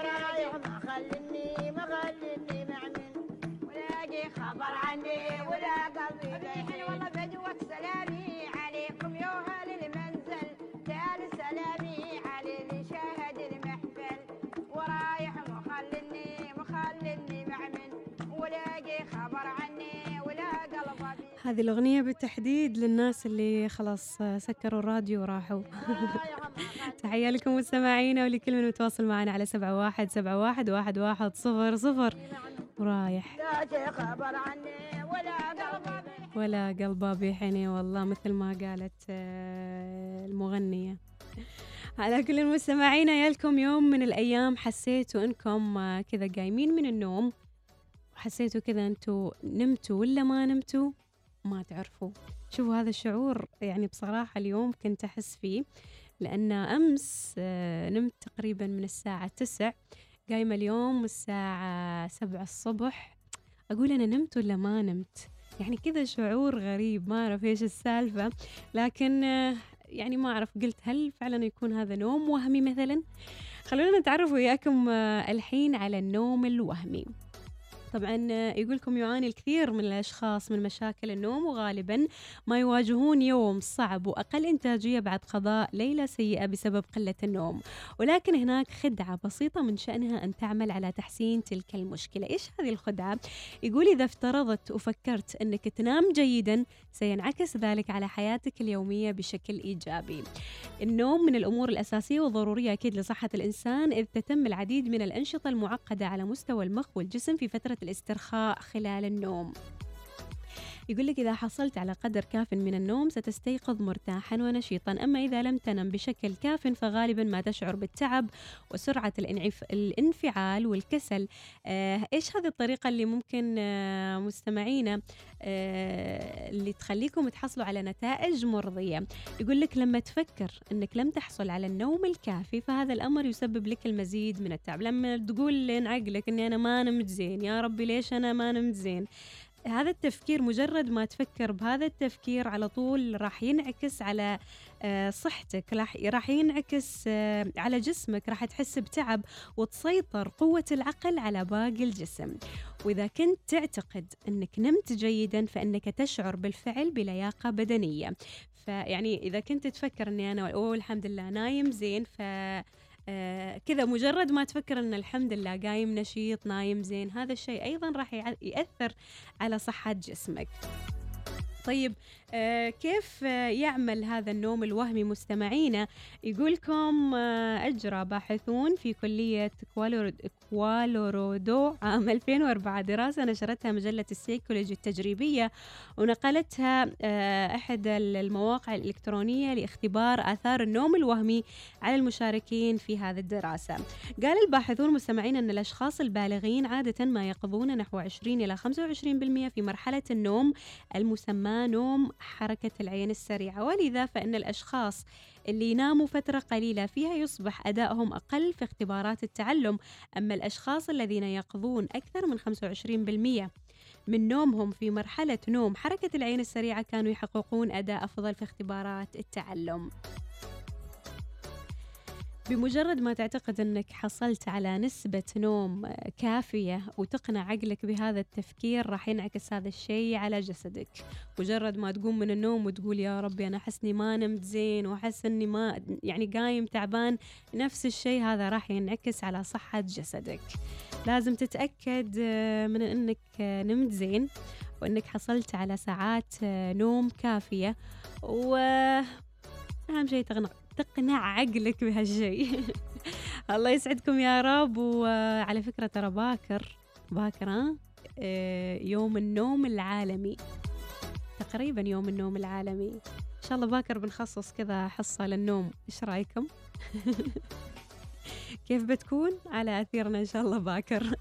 ورايح ما خلني هذه الأغنية بالتحديد للناس اللي خلاص سكروا الراديو وراحوا. تحية لكم مستمعينا ولكل من متواصل معنا على سبعة واحد سبعة واحد واحد واحد صفر صفر. ورايح ولا قلبه بيحني والله مثل ما قالت آه، المغنية. على كل المستمعين يالكم يوم من الأيام. حسيتوا إنكم آه، كذا قايمين من النوم؟ وحسيتوا كذا أنتوا نمتوا ولا ما نمتوا؟ ما تعرفوا شوفوا هذا الشعور يعني بصراحة اليوم كنت أحس فيه لأن أمس آه، نمت تقريبا من الساعة تسع قايمة اليوم الساعة سبعة الصبح. أقول أنا نمت ولا ما نمت؟ يعني كذا شعور غريب ما أعرف إيش السالفة. لكن آه، يعني ما أعرف قلت هل فعلا يكون هذا نوم وهمي مثلا؟ خلونا نتعرف وياكم آه، الحين على النوم الوهمي. طبعا يقولكم يعاني الكثير من الأشخاص من مشاكل النوم وغالبا ما يواجهون يوم صعب وأقل إنتاجية بعد قضاء ليلة سيئة بسبب قلة النوم. ولكن هناك خدعة بسيطة من شأنها أن تعمل على تحسين تلك المشكلة. إيش هذه الخدعة؟ يقول إذا افترضت وفكرت أنك تنام جيدا سينعكس ذلك على حياتك اليومية بشكل إيجابي. النوم من الأمور الأساسية والضرورية أكيد لصحة الإنسان إذ تتم العديد من الأنشطة المعقدة على مستوى المخ والجسم في فترة الاسترخاء خلال النوم. يقول لك إذا حصلت على قدر كاف من النوم ستستيقظ مرتاحا ونشيطا. أما إذا لم تنم بشكل كاف فغالبا ما تشعر بالتعب وسرعة الانعف... الانفعال والكسل. آه إيش هذه الطريقة اللي ممكن آه مستمعينا آه اللي تخليكم تحصلوا على نتائج مرضية؟ يقول لك لما تفكر أنك لم تحصل على النوم الكافي فهذا الأمر يسبب لك المزيد من التعب. لما تقول لين عقلك أني أنا ما نمت زين يا ربي ليش أنا ما نمت زين؟ هذا التفكير مجرد ما تفكر بهذا التفكير على طول راح ينعكس على آه، صحتك راح ينعكس آه، على جسمك راح تحس بتعب وتسيطر قوة العقل على باقي الجسم. وإذا كنت تعتقد أنك نمت جيدا فإنك تشعر بالفعل بلياقة بدنية. فيعني إذا كنت تفكر أني أنا أوه الحمد لله نايم زين ف آه كذا مجرد ما تفكر إن الحمد لله قايم نشيط نايم زين هذا الشيء أيضا راح يأثر على صحة جسمك. طيب آه كيف يعمل هذا النوم الوهمي مستمعينا؟ يقولكم آه أجرى باحثون في كلية كولورادو عام 2004 دراسة نشرتها مجلة السيكولوجي التجريبية ونقلتها آه أحد المواقع الإلكترونية لاختبار آثار النوم الوهمي على المشاركين في هذه الدراسة. قال الباحثون مستمعين أن الأشخاص البالغين عادة ما يقضون نحو 20 إلى 25% في مرحلة النوم المسمى نوم حركة العين السريعة. ولذا فإن الأشخاص اللي يناموا فترة قليلة فيها يصبح أدائهم أقل في اختبارات التعلم. أما الأشخاص الذين يقضون أكثر من 25% من نومهم في مرحلة نوم حركة العين السريعة كانوا يحققون أداء أفضل في اختبارات التعلم. بمجرد ما تعتقد أنك حصلت على نسبة نوم كافية وتقنع عقلك بهذا التفكير راح ينعكس هذا الشيء على جسدك. مجرد ما تقوم من النوم وتقول يا ربي أنا أحس إني ما نمت زين وأحس إني ما يعني قايم تعبان نفس الشيء هذا راح ينعكس على صحة جسدك. لازم تتأكد آه، من إنك آه، نمت زين وإنك حصلت على ساعات آه، نوم كافية. واهم شيء تقنع عقلك بهالشيء الله يسعدكم يا رب. وعلى فكرة ترى باكر باكر آه، يوم النوم العالمي. تقريبا يوم النوم العالمي. إن شاء الله باكر بنخصص كذا حصة للنوم. إيش رأيكم؟ كيف بتكون؟ على أثيرنا إن شاء الله باكر.